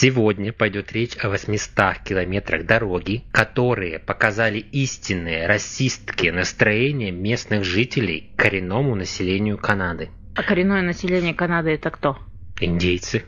Сегодня пойдет речь о 800 километрах дороги, которые показали истинные расистские настроения местных жителей к коренному населению Канады. А коренное население Канады это кто? Индейцы?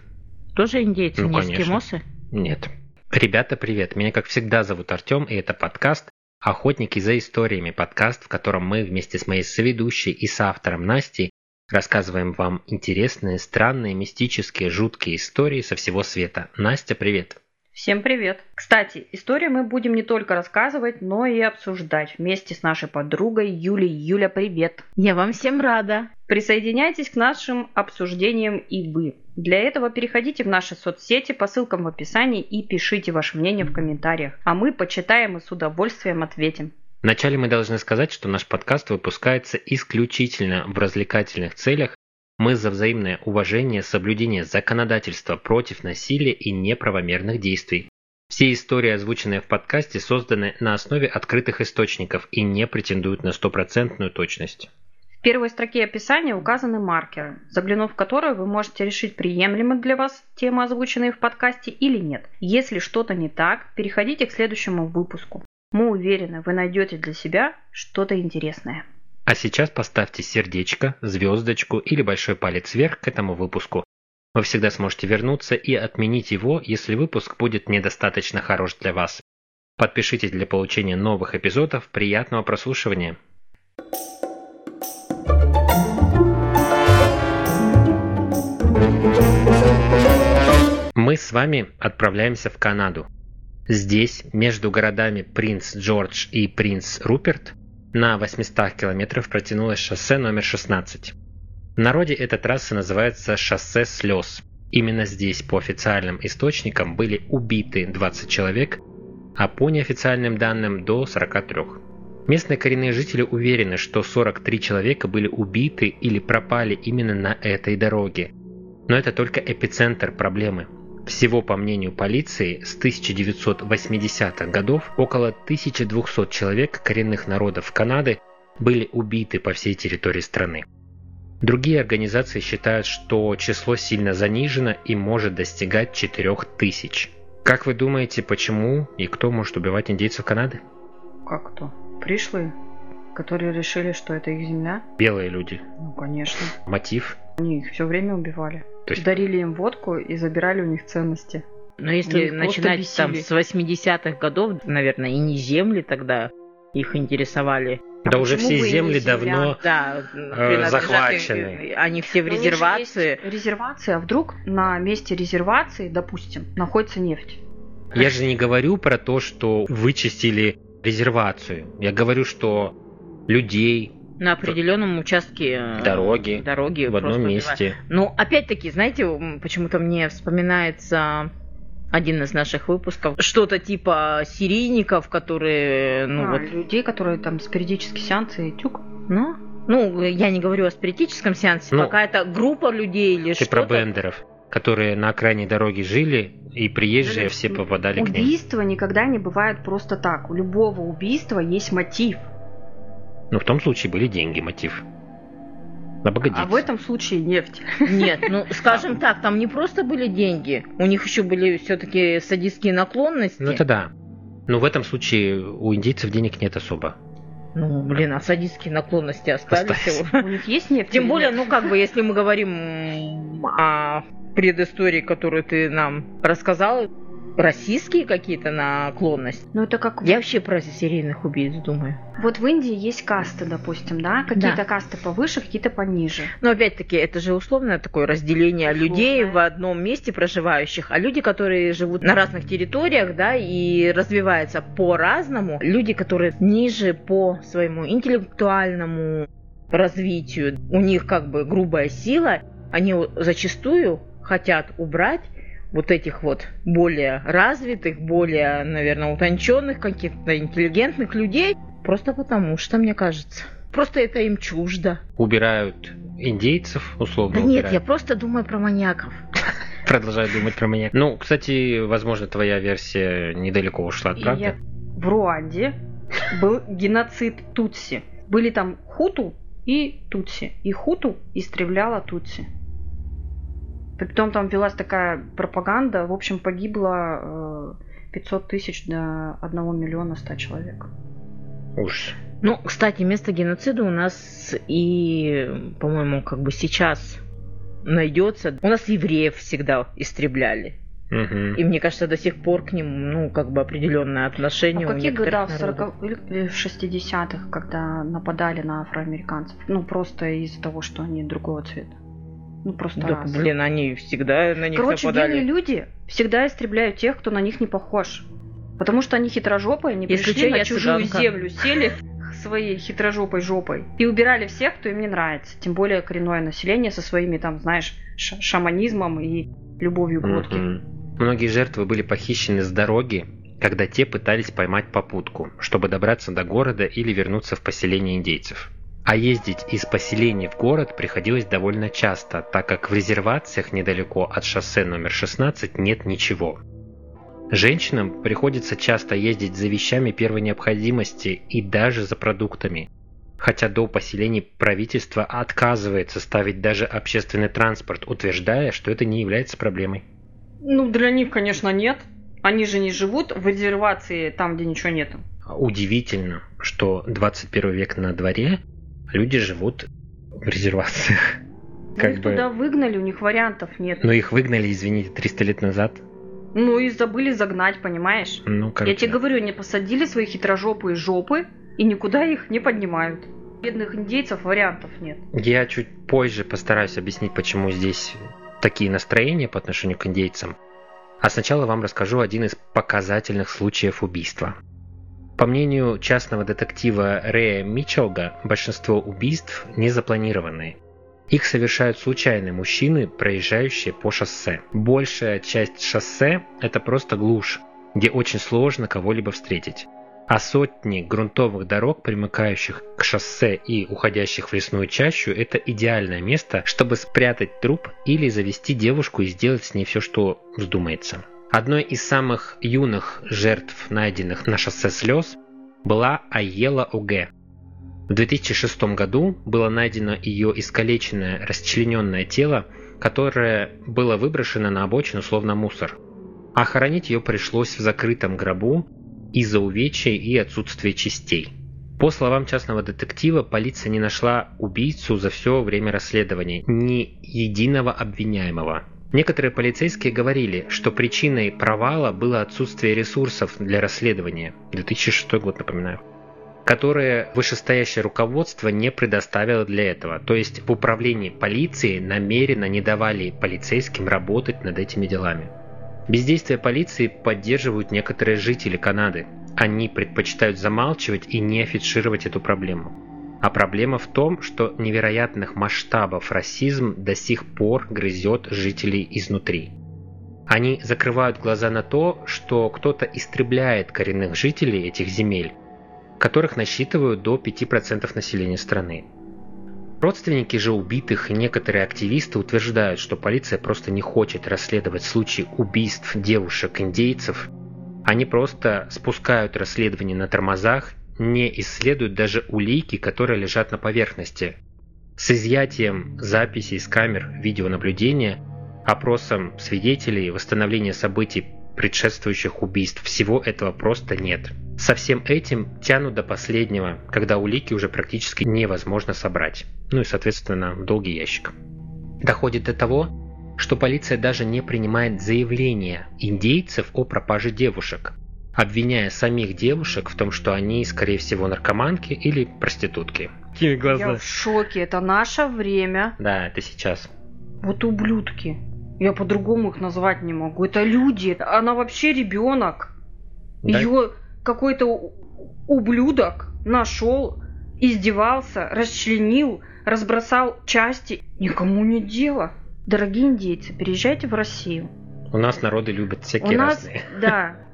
Тоже индейцы, Ну, не конечно. эскимосы? Нет. Ребята, привет. Меня, как всегда, зовут Артем, и это подкаст «Охотники за историями». Подкаст, в котором мы вместе с моей соведущей и соавтором Настей рассказываем вам интересные, странные, мистические, жуткие истории со всего света. Настя, привет. Всем привет! Кстати, истории мы будем не только рассказывать, но и обсуждать вместе с нашей подругой Юлей. Юля, привет! Я вам всем рада. Присоединяйтесь к нашим обсуждениям и вы. Для этого переходите в наши соцсети по ссылкам в описании и пишите ваше мнение в комментариях, а мы почитаем и с удовольствием ответим. Вначале мы должны сказать, что наш подкаст выпускается исключительно в развлекательных целях. Мы за взаимное уважение, соблюдение законодательства против насилия и неправомерных действий. Все истории, озвученные в подкасте, созданы на основе открытых источников и не претендуют на стопроцентную точность. В первой строке описания указаны маркеры, заглянув в которые вы можете решить, приемлемы для вас темы, озвученные в подкасте или нет. Если что-то не так, переходите к следующему выпуску. Мы уверены, вы найдете для себя что-то интересное. А сейчас поставьте сердечко, звездочку или большой палец вверх к этому выпуску. Вы всегда сможете вернуться и отменить его, если выпуск будет недостаточно хорош для вас. Подпишитесь для получения новых эпизодов. Приятного прослушивания! Мы с вами отправляемся в Канаду. Здесь, между городами Принц Джордж и Принц Руперт, на 800 километров протянулось шоссе номер 16. В народе эта трасса называется «Шоссе слез». Именно здесь, по официальным источникам, были убиты 20 человек, а по неофициальным данным до 43. Местные коренные жители уверены, что 43 человека были убиты или пропали именно на этой дороге. Но это только эпицентр проблемы. Всего, по мнению полиции, с 1980-х годов около 1200 человек коренных народов Канады были убиты по всей территории страны. Другие организации считают, что число сильно занижено и может достигать 4000. Как вы думаете, почему и кто может убивать индейцев Канады? Как то? Пришлые, которые решили, что это их земля? Белые люди. Ну, конечно. Мотив? Они их все время убивали. То есть Дарили им водку и забирали у них ценности. Но если их просто начинать там с 80-х годов, наверное, и не земли тогда их интересовали. да уже почему все и земли давно Да, принадлежат- захвачены. Они все в Но у них же резервации. Резервация, а вдруг на месте резервации, допустим, находится нефть? Я же не говорю про то, что вычистили резервацию. Я говорю, что людей, На определенном участке э, дороги дороги в одном месте. Ну, опять-таки, знаете, почему-то мне вспоминается один из наших выпусков. Что-то типа серийников, которые, ну А, вот, людей, которые там спиритические сеансы и тюк. ну, ну, я не говорю о спиритическом сеансе, Ну, какая-то группа людей или Ты что-то. про бендеров, которые на окраине дороги жили, и приезжие все попадали к ним. Убийство никогда не бывает просто так. У любого убийства есть мотив. Но в том случае были деньги, мотив. Обогодиться. А в этом случае нефть. Нет, ну, скажем так, там не просто были деньги, у них еще были все-таки садистские наклонности. Ну это да. Но в этом случае у индейцев денег нет особо. Ну, блин, а садистские наклонности остались. Остались. У них есть нефть? Тем более, нет? ну как бы, если мы говорим о предыстории, которую ты нам рассказал, российские какие-то наклонности. Ну это как... Я вообще про серийных убийц думаю. Вот в Индии есть касты, допустим, да? Какие-то касты повыше, какие-то пониже. Но опять-таки, это же условное такое разделение Условное. людей в одном месте проживающих, а люди, которые живут на разных территориях, да, и развиваются по-разному, люди, которые ниже по своему интеллектуальному развитию, у них как бы грубая сила, они зачастую хотят убрать вот этих вот более развитых, более, наверное, утонченных, каких-то интеллигентных людей, просто потому что, мне кажется, просто это им чуждо. Убирают индейцев, условно Да нет, убирают. я просто думаю про маньяков. Продолжаю думать про меня. Ну, кстати, возможно, твоя версия недалеко ушла от правды. я- В Руанде был геноцид Тутси. Были там хуту и тутси. И хуту истребляла тутси. Притом там велась такая пропаганда, в общем, погибло э, 500 тысяч до 1 миллиона 100 человек. Ужас. Ну, кстати, место геноцида у нас и, по-моему, как бы сейчас найдется. У нас евреев всегда истребляли. Мгм. И мне кажется, до сих пор к ним, ну, как бы определенное А отношение в у каких некоторых годах? В народов. 40 или в 60-х, когда нападали на афроамериканцев? Ну, просто из-за того, что они другого цвета. Ну, просто Так, раса. блин, они всегда на них Короче, нападали. белые люди всегда истребляют тех, кто на них не похож. Потому что они хитрожопые, они Если пришли на чужую цыганка. землю, сели своей хитрожопой жопой и убирали всех, кто им не нравится. Тем более коренное население со своими, там, знаешь, ша- шаманизмом и любовью к водке. Мгм. Многие жертвы были похищены с дороги, когда те пытались поймать попутку, чтобы добраться до города или вернуться в поселение индейцев. А ездить из поселений в город приходилось довольно часто, так как в резервациях недалеко от шоссе номер 16 нет ничего. Женщинам приходится часто ездить за вещами первой необходимости и даже за продуктами. Хотя до поселений правительство отказывается ставить даже общественный транспорт, утверждая, что это не является проблемой. Ну, для них, конечно, нет. Они же не живут в резервации там, где ничего нету. Удивительно, что 21 век на дворе, люди живут в резервациях. Ну, Как их бы- туда выгнали, у них вариантов нет. Но их выгнали, извините, 300 лет назад. Ну и забыли загнать, понимаешь? Ну, короче, Я тебе говорю, не посадили свои хитрожопые жопы и никуда их не поднимают. Бедных индейцев вариантов нет. Я чуть позже постараюсь объяснить, почему здесь такие настроения по отношению к индейцам. А сначала вам расскажу один из показательных случаев убийства. По мнению частного детектива Рэя Мичелга, большинство убийств не запланированные. Их совершают случайные мужчины, проезжающие по шоссе. Большая часть шоссе – это просто глушь, где очень сложно кого-либо встретить. А сотни грунтовых дорог, примыкающих к шоссе и уходящих в лесную чащу, это идеальное место, чтобы спрятать труп или завести девушку и сделать с ней все, что вздумается. Одной из самых юных жертв, найденных на шоссе слез, была Айела Уге. В 2006 году было найдено ее искалеченное, расчлененное тело, которое было выброшено на обочину словно мусор. А хоронить ее пришлось в закрытом гробу из-за увечий и отсутствия частей. По словам частного детектива, полиция не нашла убийцу за все время расследования, ни единого обвиняемого. Некоторые полицейские говорили, что причиной провала было отсутствие ресурсов для расследования. 2006 год, напоминаю которые вышестоящее руководство не предоставило для этого. То есть в управлении полиции намеренно не давали полицейским работать над этими делами. Бездействие полиции поддерживают некоторые жители Канады. Они предпочитают замалчивать и не афишировать эту проблему. А проблема в том, что невероятных масштабов расизм до сих пор грызет жителей изнутри. Они закрывают глаза на то, что кто-то истребляет коренных жителей этих земель, которых насчитывают до 5% населения страны. Родственники же убитых и некоторые активисты утверждают, что полиция просто не хочет расследовать случаи убийств девушек-индейцев. Они просто спускают расследование на тормозах, не исследуют даже улики, которые лежат на поверхности. С изъятием записей с камер видеонаблюдения, опросом свидетелей, восстановлением событий предшествующих убийств, всего этого просто нет. Со всем этим тянут до последнего, когда улики уже практически невозможно собрать. Ну и, соответственно, долгий ящик. Доходит до того, что полиция даже не принимает заявления индейцев о пропаже девушек, обвиняя самих девушек в том, что они, скорее всего, наркоманки или проститутки. Какие Я в шоке, это наше время. Да, это сейчас. Вот ублюдки. Я по-другому их назвать не могу. Это люди. Она вообще ребенок. Да? Ее какой-то ублюдок нашел, издевался, расчленил, разбросал части. Никому не дело. Дорогие индейцы, переезжайте в Россию. У нас народы любят всякие У нас, разные. да,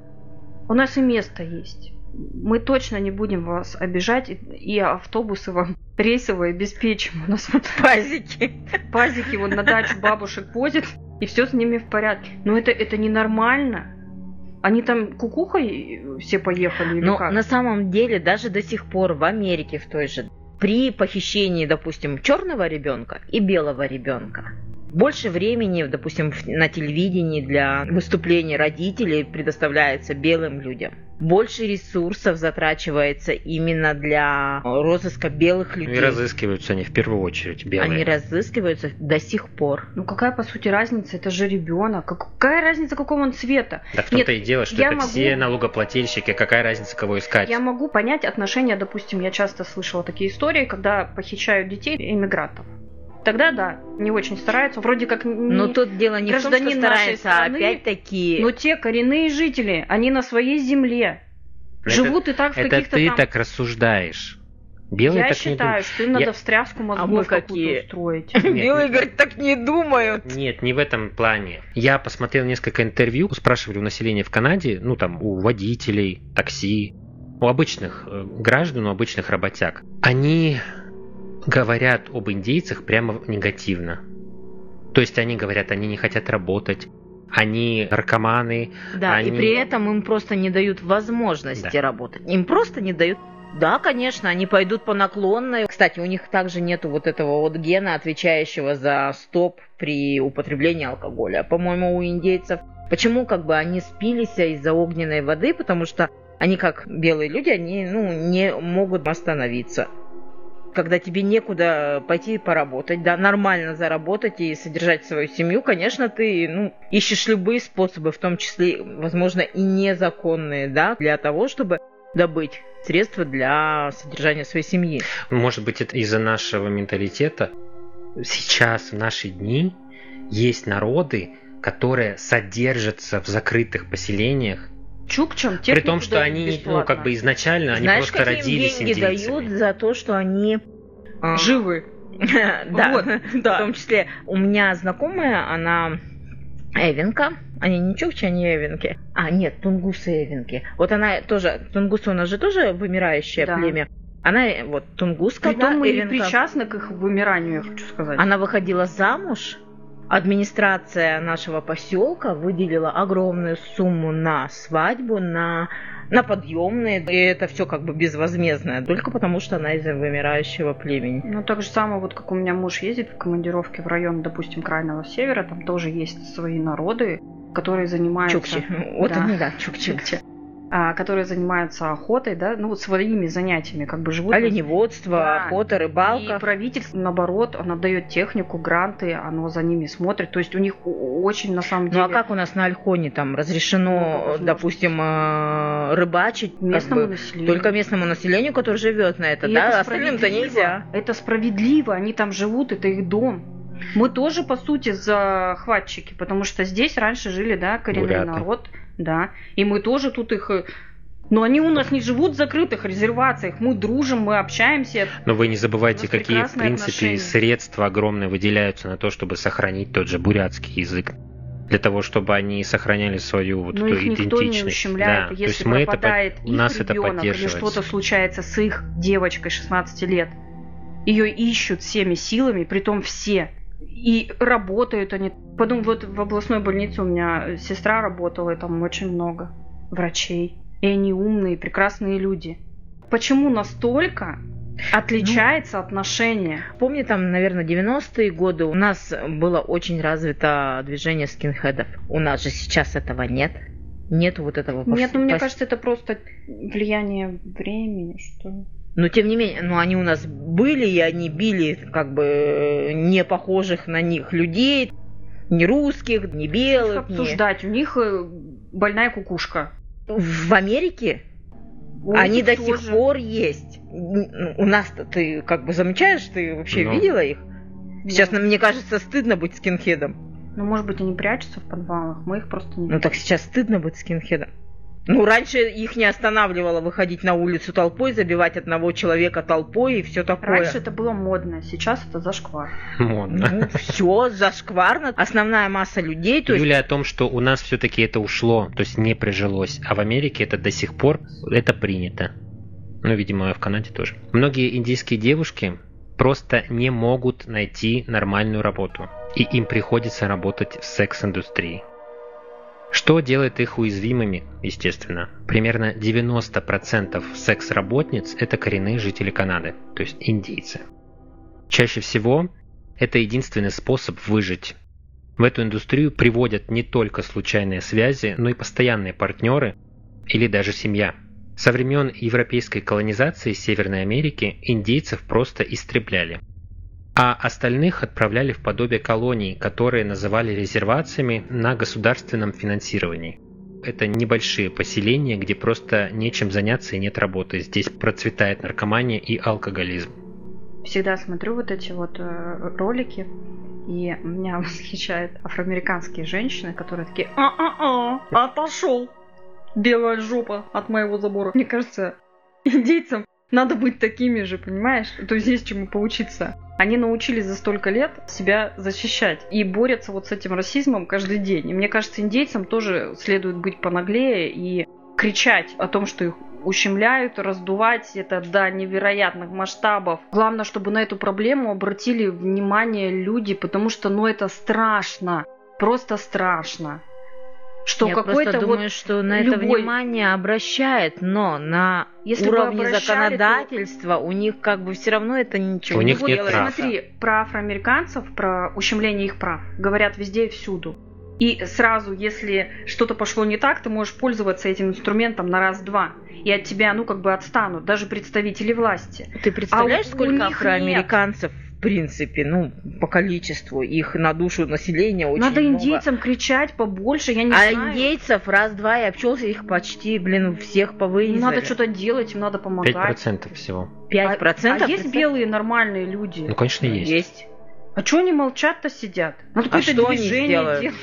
у нас и место есть. Мы точно не будем вас обижать, и- автобусы вам рейсовые обеспечим. У нас вот Пазики. пазики вот на дачу бабушек возят, и все с ними в порядке. Но это, это ненормально. Они там кукухой все поехали или Но как? на самом деле даже до сих пор в Америке в той же при похищении, допустим, черного ребенка и белого ребенка Больше времени, допустим, на телевидении для выступлений родителей предоставляется белым людям. Больше ресурсов затрачивается именно для розыска белых людей. И разыскиваются они в первую очередь белые. Они разыскиваются до сих пор. Ну какая по сути разница? Это же ребенок. Какая разница, какого он цвета? Да в том-то и дело, что это могу... все налогоплательщики. Какая разница, кого искать? Я могу понять отношения, допустим, я часто слышала такие истории, когда похищают детей иммигрантов тогда да, не очень стараются. Вроде как не Но тут дело не в том, что стараются, а опять-таки... Но те коренные жители, они на своей земле. Это, живут и так в каких-то Это ты там... так рассуждаешь. Белые я так считаю, не что им надо встряску мозгов а какие? устроить. Белые, говорят, так не думают. Нет, не в этом плане. Я посмотрел несколько интервью, спрашивали у населения в Канаде, ну там у водителей, такси, у обычных э, граждан, у обычных работяг. Они говорят об индейцах прямо негативно. То есть они говорят, они не хотят работать, они наркоманы. Да, они... и при этом им просто не дают возможности да. работать. Им просто не дают да, конечно, они пойдут по наклонной. Кстати, у них также нету вот этого вот гена, отвечающего за стоп при употреблении алкоголя. По-моему, у индейцев. Почему как бы они спились из-за огненной воды? Потому что они как белые люди, они ну, не могут остановиться когда тебе некуда пойти поработать, да, нормально заработать и содержать свою семью, конечно, ты ну, ищешь любые способы, в том числе, возможно, и незаконные, да, для того, чтобы добыть средства для содержания своей семьи. Может быть, это из-за нашего менталитета. Сейчас, в наши дни, есть народы, которые содержатся в закрытых поселениях Чукчам При том, что они, ну, как бы изначально, Знаешь, они просто родились деньги дают за то, что они... А, Живы. Да, в том числе у меня знакомая, она Эвенка, они не чукчи, они эвенки. А, нет, тунгусы эвенки. Вот она тоже, тунгусы у нас же тоже вымирающее да. племя. Она вот тунгуска, Притом да, мы эвенка. причастны к их вымиранию, я хочу сказать. Она выходила замуж администрация нашего поселка выделила огромную сумму на свадьбу, на на подъемные, и это все как бы безвозмездное, только потому что она из вымирающего племени. Ну, так же самое, вот как у меня муж ездит в командировке в район, допустим, Крайнего Севера, там тоже есть свои народы, которые занимаются... Чукчи. Вот да. они, да, чукчи. чукчи. А, которые занимаются охотой, да, ну вот своими занятиями, как бы живут. Оленеводство, да. охота, рыбалка. И правительство, наоборот, оно дает технику, гранты, оно за ними смотрит. То есть у них очень на самом деле. Ну а как у нас на Альхоне там разрешено, ну, допустим, э, рыбачить местному как бы, населению? Только местному населению, которое живет на это, и да, остальным-то нельзя. Это справедливо, они там живут, это их дом. Мы тоже, по сути, захватчики, потому что здесь раньше жили, да, коренной Буряты. народ да. И мы тоже тут их э, но они у нас не живут в закрытых резервациях. Мы дружим, мы общаемся. Но вы не забывайте, какие, в принципе, отношения. средства огромные выделяются на то, чтобы сохранить тот же бурятский язык. Для того, чтобы они сохраняли свою вот Но эту их идентичность. никто не ущемляет. Да. Если то есть пропадает мы это, у нас это или что-то случается с их девочкой 16 лет, ее ищут всеми силами, притом все. И работают они. Потом вот в областной больнице у меня сестра работала, и там очень много врачей. И они умные, прекрасные люди. Почему настолько отличается ну, отношение? Помню, там, наверное, 90-е годы у нас было очень развито движение скинхедов. У нас же сейчас этого нет. Нет вот этого... Нет, ну мне кажется, это просто влияние времени, что ли. Но тем не менее, ну они у нас были, и они били как бы не похожих на них людей, не русских, не белых. Их обсуждать, не... у них э, больная кукушка. В Америке у они до тоже. сих пор есть. У нас ты как бы замечаешь, ты вообще Но. Ну. видела их? Сейчас, Нет. мне кажется, стыдно быть скинхедом. Ну, может быть, они прячутся в подвалах, мы их просто не Ну, так сейчас стыдно быть скинхедом. Ну, раньше их не останавливало выходить на улицу толпой, забивать одного человека толпой и все такое. Раньше это было модно, сейчас это зашквар. Модно. Ну, все, зашкварно. Основная масса людей... То Юля есть... о том, что у нас все-таки это ушло, то есть не прижилось, а в Америке это до сих пор это принято. Ну, видимо, в Канаде тоже. Многие индийские девушки просто не могут найти нормальную работу. И им приходится работать в секс-индустрии. Что делает их уязвимыми, естественно? Примерно 90% секс-работниц – это коренные жители Канады, то есть индейцы. Чаще всего это единственный способ выжить. В эту индустрию приводят не только случайные связи, но и постоянные партнеры или даже семья. Со времен европейской колонизации Северной Америки индейцев просто истребляли. А остальных отправляли в подобие колоний, которые называли резервациями на государственном финансировании. Это небольшие поселения, где просто нечем заняться и нет работы. Здесь процветает наркомания и алкоголизм. Всегда смотрю вот эти вот э, ролики, и меня восхищают афроамериканские женщины, которые такие «А-а-а, отошел, белая жопа от моего забора». Мне кажется, индейцам надо быть такими же, понимаешь? То есть есть чему поучиться. Они научились за столько лет себя защищать и борются вот с этим расизмом каждый день. И мне кажется, индейцам тоже следует быть понаглее и кричать о том, что их ущемляют, раздувать это до невероятных масштабов. Главное, чтобы на эту проблему обратили внимание люди, потому что, ну, это страшно, просто страшно. Что Я какой-то просто думаю, вот что на любой... это внимание обращает, но на Если уровне законодательства то... у них как бы все равно это ничего у не них нет делает. Права. Смотри, про афроамериканцев, про ущемление их прав говорят везде и всюду. И сразу, если что-то пошло не так, ты можешь пользоваться этим инструментом на раз-два. И от тебя, ну, как бы отстанут, даже представители власти. Ты представляешь, а сколько афроамериканцев нет в принципе, ну, по количеству их на душу населения очень Надо много. индейцам кричать побольше, я не а знаю. А индейцев раз-два и обчелся, их почти, блин, всех повырезали. Надо что-то делать, им надо помогать. 5% всего. 5%? А, а есть белые нормальные люди? Ну, конечно, есть. Есть. А что они молчат-то сидят? Надо а что движение делать?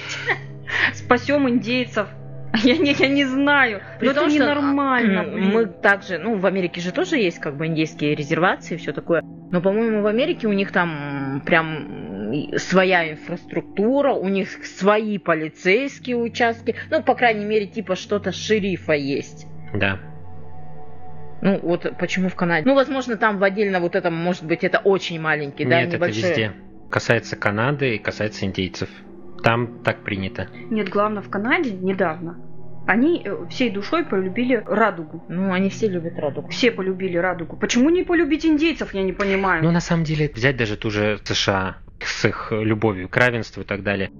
Спасем индейцев. Я не, я не знаю. При Но том, это ненормально. Что, мы также, ну, в Америке же тоже есть как бы индейские резервации и все такое. Но, по-моему, в Америке у них там прям своя инфраструктура, у них свои полицейские участки. Ну, по крайней мере, типа что-то шерифа есть. Да. Ну, вот почему в Канаде? Ну, возможно, там в отдельно вот этом, может быть, это очень маленький, Нет, да, небольшой. это везде. Касается Канады и касается индейцев. Там так принято. Нет, главное, в Канаде недавно они э, всей душой полюбили радугу. Ну, они все любят радугу. Все полюбили радугу. Почему не полюбить индейцев, я не понимаю. Ну, на самом деле, взять даже ту же США с их любовью к равенству и так далее.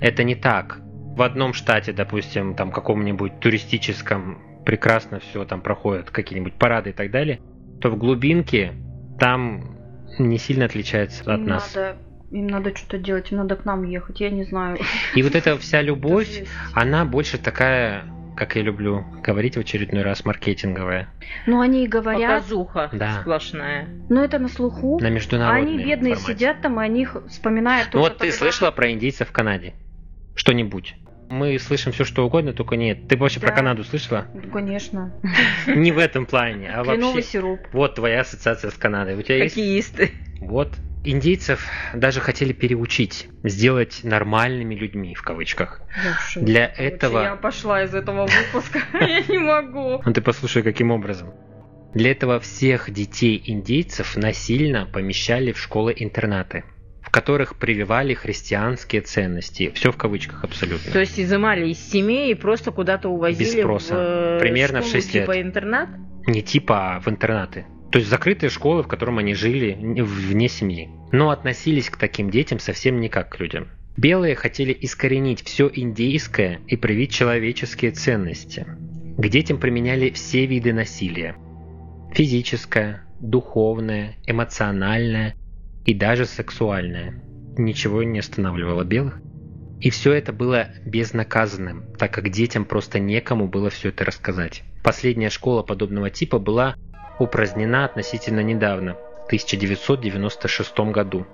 Это не так. В одном штате, допустим, там каком-нибудь туристическом прекрасно все там проходят, какие-нибудь парады и так далее, то в глубинке там не сильно отличается от им нас. Надо, им надо что-то делать, им надо к нам ехать, я не знаю. И вот эта вся любовь, она больше такая как я люблю говорить в очередной раз, маркетинговая. Ну, они и говорят... Показуха да. сплошная. Но это на слуху. На международном Они бедные формате. сидят там, и они вспоминают... Ну вот ты слышала про индейцев в Канаде? Что-нибудь? мы слышим все что угодно, только нет. Ты вообще да. про Канаду слышала? Конечно. Не в этом плане, а вообще. сироп. Вот твоя ассоциация с Канадой. У тебя Хоккеисты. Вот. Индейцев даже хотели переучить, сделать нормальными людьми, в кавычках. Для этого... Я пошла из этого выпуска, я не могу. Ну ты послушай, каким образом. Для этого всех детей индейцев насильно помещали в школы-интернаты которых прививали христианские ценности. Все в кавычках абсолютно. То есть изымали из семей и просто куда-то увозили Без спроса. в э, Примерно школу, в 6 лет. типа интернат? Не типа, а в интернаты. То есть закрытые школы, в котором они жили вне семьи. Но относились к таким детям совсем не как к людям. Белые хотели искоренить все индейское и привить человеческие ценности. К детям применяли все виды насилия. Физическое, духовное, эмоциональное, и даже сексуальное. Ничего не останавливало белых. И все это было безнаказанным, так как детям просто некому было все это рассказать. Последняя школа подобного типа была упразднена относительно недавно, в 1996 году.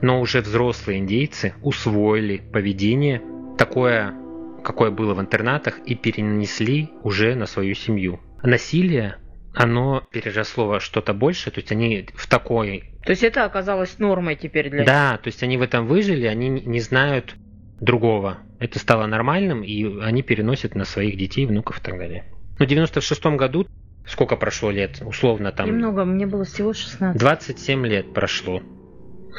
Но уже взрослые индейцы усвоили поведение такое, какое было в интернатах, и перенесли уже на свою семью. Насилие оно переросло во что-то большее, то есть они в такой... То есть это оказалось нормой теперь для Да, то есть они в этом выжили, они не знают другого. Это стало нормальным, и они переносят на своих детей, внуков и так далее. Но в 96 году, сколько прошло лет, условно там... Немного, мне было всего 16. 27 лет прошло.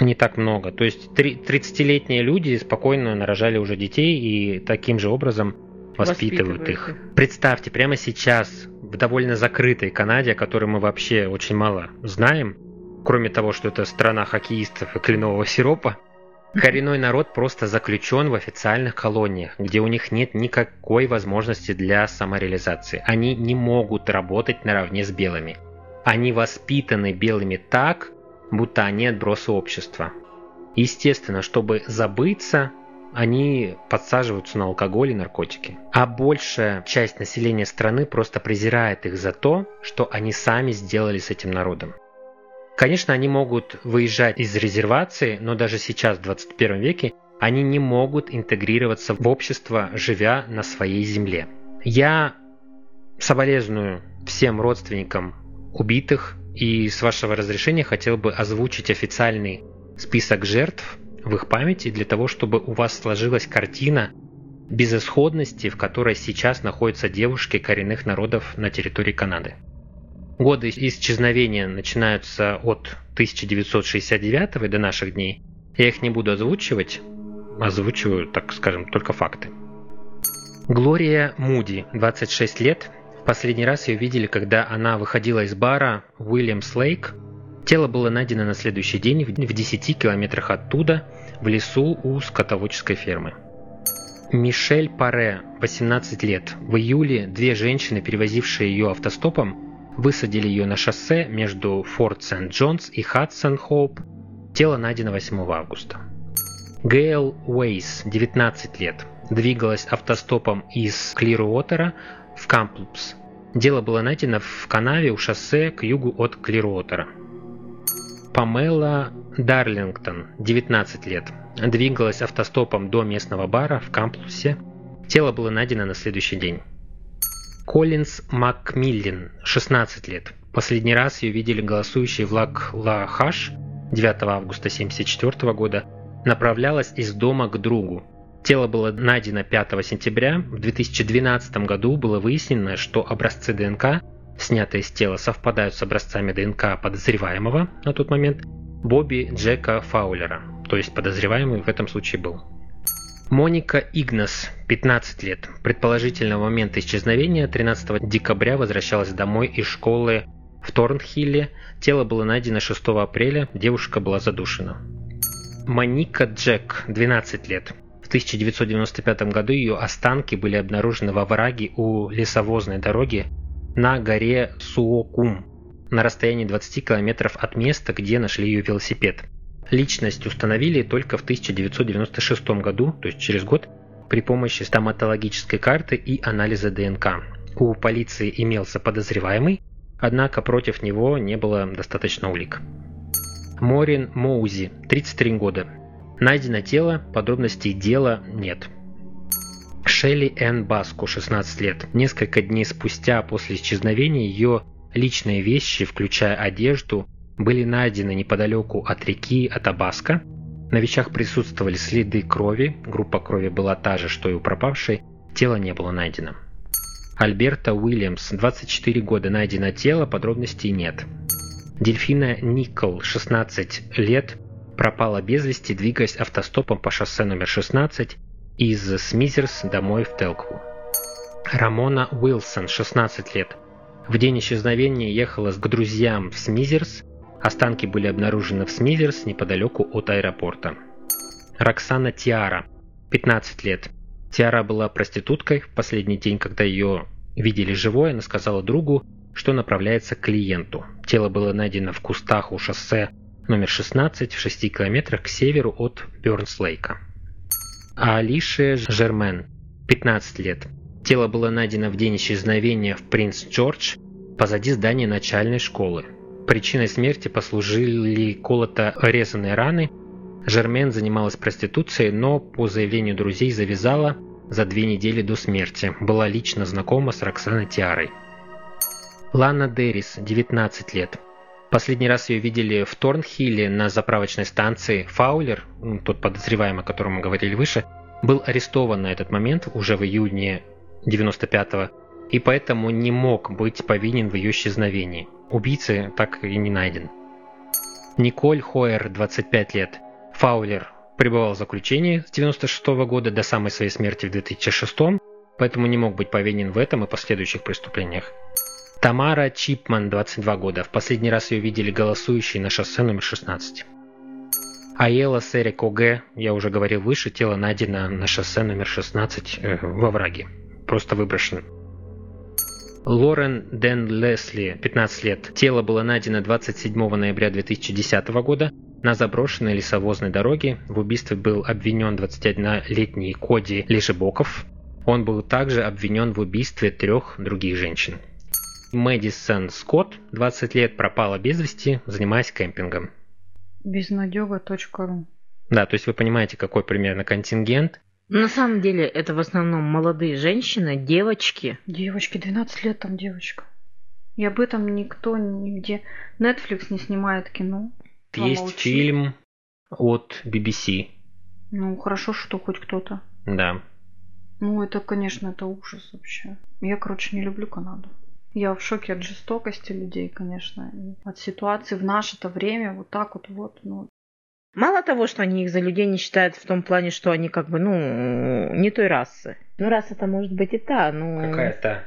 Не так много. То есть 30-летние люди спокойно нарожали уже детей и таким же образом воспитывают их. Представьте, прямо сейчас в довольно закрытой Канаде, о которой мы вообще очень мало знаем, кроме того, что это страна хоккеистов и кленового сиропа, Коренной народ просто заключен в официальных колониях, где у них нет никакой возможности для самореализации. Они не могут работать наравне с белыми. Они воспитаны белыми так, будто они отбросы общества. Естественно, чтобы забыться, они подсаживаются на алкоголь и наркотики. А большая часть населения страны просто презирает их за то, что они сами сделали с этим народом. Конечно, они могут выезжать из резервации, но даже сейчас, в 21 веке, они не могут интегрироваться в общество, живя на своей земле. Я соболезную всем родственникам убитых и с вашего разрешения хотел бы озвучить официальный список жертв в их памяти для того, чтобы у вас сложилась картина безысходности, в которой сейчас находятся девушки коренных народов на территории Канады. Годы исчезновения начинаются от 1969 до наших дней. Я их не буду озвучивать, озвучиваю, так скажем, только факты. Глория Муди, 26 лет. В последний раз ее видели, когда она выходила из бара Уильямс Лейк. Тело было найдено на следующий день в 10 километрах оттуда, в лесу у скотоводческой фермы. Мишель Паре, 18 лет. В июле две женщины, перевозившие ее автостопом, Высадили ее на шоссе между Форт Сент-Джонс и Хадсон-Хоуп. Тело найдено 8 августа. Гейл Уэйс, 19 лет, двигалась автостопом из Клируотера в Камлупс. Тело было найдено в канаве у шоссе к югу от Клируотера. Памела Дарлингтон, 19 лет, двигалась автостопом до местного бара в Камлупсе. Тело было найдено на следующий день. Коллинз Макмиллин, 16 лет. Последний раз ее видели голосующей в Лак-Ла-Хаш 9 августа 1974 года. Направлялась из дома к другу. Тело было найдено 5 сентября. В 2012 году было выяснено, что образцы ДНК, снятые с тела, совпадают с образцами ДНК подозреваемого на тот момент Бобби Джека Фаулера. То есть подозреваемый в этом случае был. Моника Игнас, 15 лет. Предположительно, в момент исчезновения 13 декабря возвращалась домой из школы в Торнхилле. Тело было найдено 6 апреля, девушка была задушена. Моника Джек, 12 лет. В 1995 году ее останки были обнаружены во враге у лесовозной дороги на горе Суокум на расстоянии 20 километров от места, где нашли ее велосипед. Личность установили только в 1996 году, то есть через год, при помощи стоматологической карты и анализа ДНК. У полиции имелся подозреваемый, однако против него не было достаточно улик. Морин Моузи, 33 года. Найдено тело, подробностей дела нет. Шелли Н. Баску, 16 лет. Несколько дней спустя после исчезновения ее личные вещи, включая одежду, были найдены неподалеку от реки Атабаска. На вещах присутствовали следы крови, группа крови была та же, что и у пропавшей, тело не было найдено. Альберта Уильямс, 24 года, найдено тело, подробностей нет. Дельфина Никол, 16 лет, пропала без вести, двигаясь автостопом по шоссе номер 16 из Смизерс домой в Телкву. Рамона Уилсон, 16 лет. В день исчезновения ехала к друзьям в Смизерс, Останки были обнаружены в Смизерс неподалеку от аэропорта. Роксана Тиара, 15 лет. Тиара была проституткой. В последний день, когда ее видели живой, она сказала другу, что направляется к клиенту. Тело было найдено в кустах у шоссе номер 16 в 6 километрах к северу от Бёрнслейка. А Алишия Жермен, 15 лет. Тело было найдено в день исчезновения в Принц Джордж позади здания начальной школы. Причиной смерти послужили колото-резанные раны. Жермен занималась проституцией, но по заявлению друзей завязала за две недели до смерти. Была лично знакома с Роксаной Тиарой. Лана Деррис, 19 лет. Последний раз ее видели в Торнхилле на заправочной станции. Фаулер, тот подозреваемый, о котором мы говорили выше, был арестован на этот момент уже в июне 95-го и поэтому не мог быть повинен в ее исчезновении. Убийцы так и не найден. Николь Хойер, 25 лет. Фаулер пребывал в заключении с 96 года до самой своей смерти в 2006, поэтому не мог быть повинен в этом и последующих преступлениях. Тамара Чипман, 22 года. В последний раз ее видели голосующей на шоссе номер 16. Аэла Серик ОГ, я уже говорил выше, тело найдено на шоссе номер 16 э, во враге. Просто выброшено. Лорен Дэн Лесли, 15 лет. Тело было найдено 27 ноября 2010 года на заброшенной лесовозной дороге. В убийстве был обвинен 21-летний Коди Лежебоков. Он был также обвинен в убийстве трех других женщин. Мэдисон Скотт, 20 лет, пропала без вести, занимаясь кемпингом. Безнадега.ру Да, то есть вы понимаете, какой примерно контингент. На самом деле это в основном молодые женщины, девочки. Девочки, 12 лет там девочка. И об этом никто нигде. Netflix не снимает кино. Есть Помолчи. фильм от BBC. Ну, хорошо, что хоть кто-то. Да. Ну, это, конечно, это ужас вообще. Я, короче, не люблю Канаду. Я в шоке от жестокости людей, конечно, от ситуации в наше-то время, вот так вот, вот, ну. Мало того, что они их за людей не считают в том плане, что они как бы, ну, не той расы. Ну, раса-то может быть и та, но... Какая-то.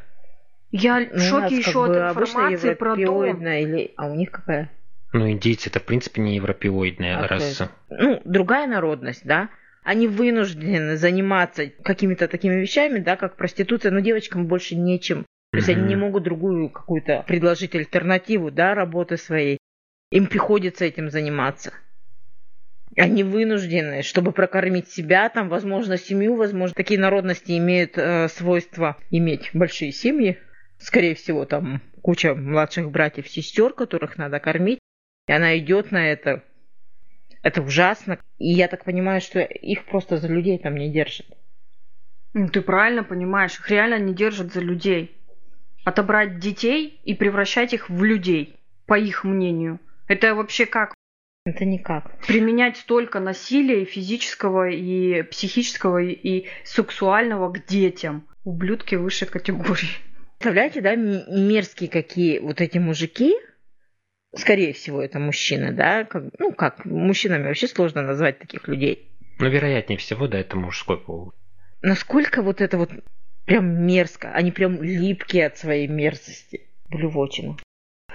Я Ну, в шоке как еще бы от информации про то, европеоидная или... А у них какая? Ну, индейцы это, в принципе, не европеоидная А раса. ну, другая народность, да, они вынуждены заниматься какими-то такими вещами, да, как проституция, но девочкам больше нечем. То есть они Мгм. не могут другую какую-то предложить альтернативу, да, работы своей. Им приходится этим заниматься. Они вынуждены, чтобы прокормить себя, там, возможно, семью, возможно, такие народности имеют э, свойство иметь большие семьи. Скорее всего, там куча младших братьев, сестер, которых надо кормить. И она идет на это. Это ужасно. И я так понимаю, что их просто за людей там не держат. Ну, Ты правильно понимаешь, их реально не держат за людей. Отобрать детей и превращать их в людей, по их мнению. Это вообще как? Это никак. Применять столько насилия и физического, и психического, и сексуального к детям. Ублюдки высшей категории. Представляете, да, мерзкие какие вот эти мужики, скорее всего, это мужчины, да, как, ну как, мужчинами вообще сложно назвать таких людей. Ну, вероятнее всего, да, это мужской пол. Насколько вот это вот прям мерзко, они прям липкие от своей мерзости. Блювотину.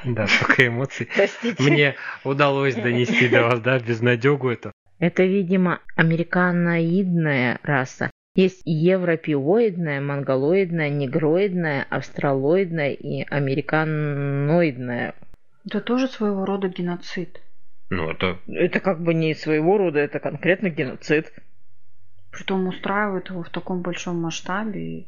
Да, столько эмоций. Простите. Мне удалось донести до вас, да, безнадегу эту. Это, видимо, американоидная раса. Есть европеоидная, монголоидная, негроидная, австралоидная и американоидная. Это тоже своего рода геноцид. Ну, это Это как бы не своего рода, это конкретно геноцид. Притом устраивают его в таком большом масштабе.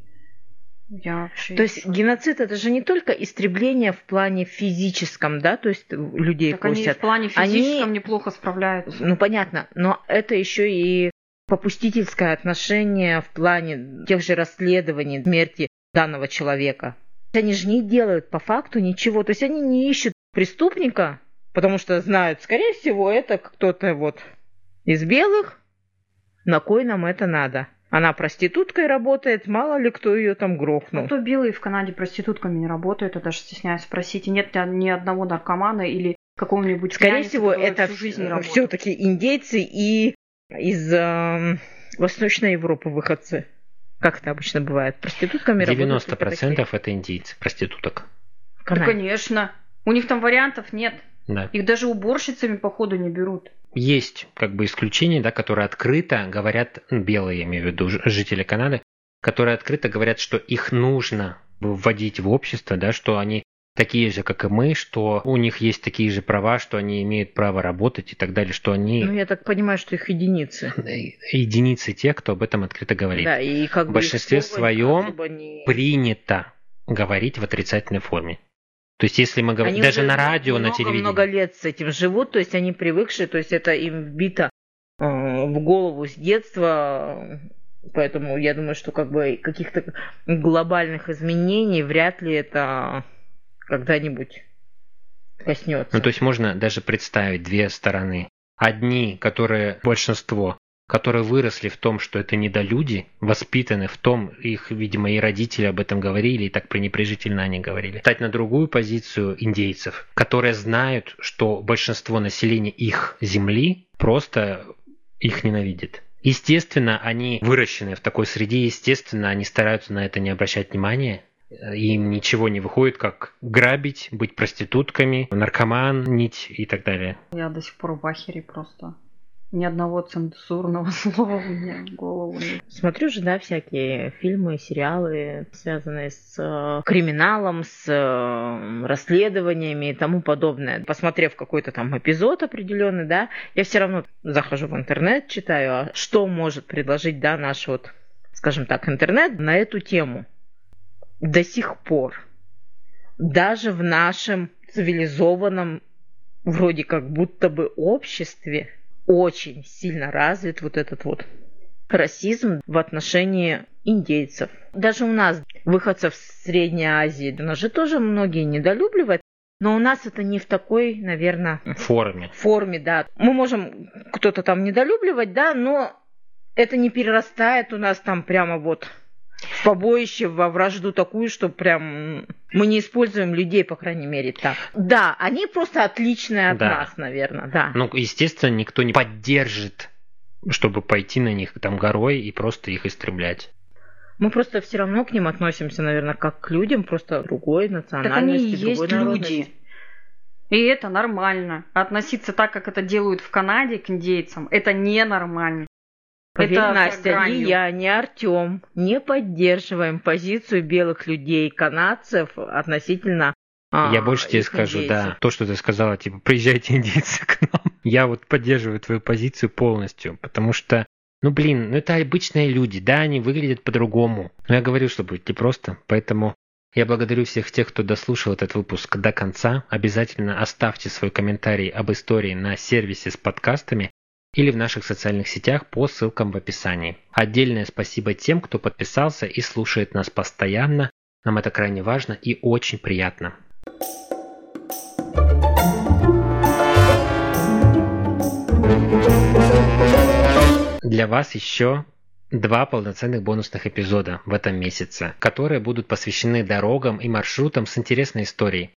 Я вообще... То есть геноцид это же не только истребление в плане физическом, да, то есть людей так они косят. в плане Они- физическом неплохо справляются. Ну понятно, но это еще и попустительское отношение в плане тех же расследований смерти данного человека. Они же не делают по факту ничего, то есть они не ищут преступника, потому что знают, скорее всего, это кто-то вот из белых, на кой нам это надо. Она проституткой работает, мало ли кто ее там А грохнул. то белые в Канаде проститутками не работают, я даже стесняюсь спросить. И нет ни- одного наркомана или какого-нибудь Скорее пьяницы, всего, это всю жизнь работает. все-таки индейцы и из эм, Восточной Европы выходцы. Как это обычно бывает? Проститутками работают только такие 90% это индийцы, проституток. Да, конечно. У них там вариантов нет. Да. Их даже уборщицами, походу, не берут. Есть как бы исключения, да, которые открыто говорят, ну, белые, я имею в виду, жители Канады, которые открыто говорят, что их нужно вводить в общество, да, что они такие же, как и мы, что у них есть такие же права, что они имеют право работать и так далее, что они Ну, я так понимаю, что их единицы. единицы тех, кто об этом открыто говорит. Да, и как В бы их большинстве своем не- Принято говорить в отрицательной форме. То есть, если мы говорим, даже на радио, на много, телевидении. много лет с этим живут, то есть они привыкшие, то есть это им вбито э, в голову с детства, поэтому я думаю, что как бы каких-то глобальных изменений вряд ли это когда-нибудь коснется. Ну, то есть можно даже представить две стороны. Одни, которые большинство, которые выросли в том, что это недолюди, воспитаны в том, их, видимо, и родители об этом говорили, и так пренебрежительно они говорили. Стать на другую позицию индейцев, которые знают, что большинство населения их земли просто их ненавидит. Естественно, они выращены в такой среде, естественно, они стараются на это не обращать внимания. Им ничего не выходит, как грабить, быть проститутками, наркоман, нить и так далее. Я до сих пор в ахере просто. Ни одного цензурного слова меня в голову. Смотрю же, да, всякие фильмы, сериалы, связанные с э, криминалом, с э, расследованиями и тому подобное. Посмотрев какой-то там эпизод определенный, да, я все равно захожу в интернет, читаю, а что может предложить, да, наш вот, скажем так, интернет на эту тему. До сих пор, даже в нашем цивилизованном вроде как будто бы обществе очень сильно развит вот этот вот расизм в отношении индейцев. Даже у нас, выходцев в Средней Азии, нас же тоже многие недолюбливают, но у нас это не в такой, наверное, форме. Форме, да. Мы можем кто-то там недолюбливать, да, но это не перерастает у нас там прямо вот в побоище, во вражду такую, что прям мы не используем людей, по крайней мере, так. Да, они просто отличные от Да. нас, наверное, да. Ну, естественно, никто не поддержит, чтобы пойти на них там горой и просто их истреблять. Мы просто все равно к ним относимся, наверное, как к людям, просто другой Так они национальности, и есть другой народности. люди. И это нормально. Относиться так, как это делают в Канаде к индейцам, это ненормально. Поверь, Это Настя, ни я, ни Артем не поддерживаем позицию белых людей, канадцев относительно а, Я больше тебе скажу, индейцев. да, то, что ты сказала, типа, приезжайте индейцы к нам. Я вот поддерживаю твою позицию полностью, потому что, ну, блин, ну это обычные люди, да, они выглядят по-другому. Но я говорю, что будет непросто, поэтому я благодарю всех тех, кто дослушал этот выпуск до конца. Обязательно оставьте свой комментарий об истории на сервисе с подкастами или в наших социальных сетях по ссылкам в описании. Отдельное спасибо тем, кто подписался и слушает нас постоянно. Нам это крайне важно и очень приятно. Для вас еще два полноценных бонусных эпизода в этом месяце, которые будут посвящены дорогам и маршрутам с интересной историей.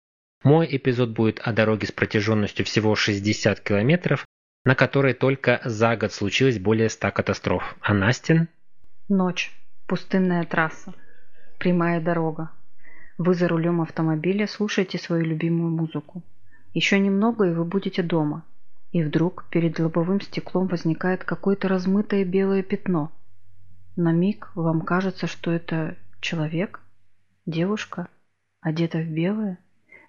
Мой эпизод будет о дороге с протяженностью всего 60 километров, на которой только за год случилось более 100 катастроф. А Настин? Ночь. Пустынная трасса. Прямая дорога. Вы за рулем автомобиля слушаете свою любимую музыку. Еще немного, и вы будете дома. И вдруг перед лобовым стеклом возникает какое-то размытое белое пятно. На миг вам кажется, что это человек, девушка, одета в белое.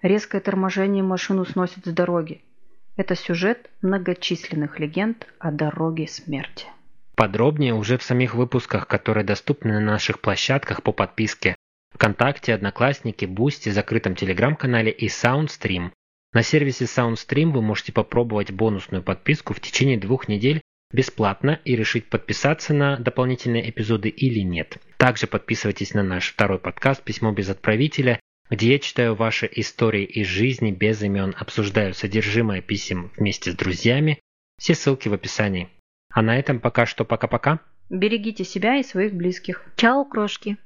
Резкое торможение машину сносит с дороги. Это сюжет многочисленных легенд о дороге смерти. Подробнее уже в самих выпусках, которые доступны на наших площадках по подписке ВКонтакте, Одноклассники, Boosty, закрытом Телеграм-канале и Soundstream. На сервисе Soundstream вы можете попробовать бонусную подписку в течение двух недель бесплатно и решить подписаться на дополнительные эпизоды или нет. Также подписывайтесь на наш второй подкаст «Письмо без отправителя», где я читаю ваши истории из жизни без имен, обсуждаю содержимое писем вместе с друзьями. Все ссылки в описании. А на этом пока что пока-пока. Берегите себя и своих близких. Чао, крошки.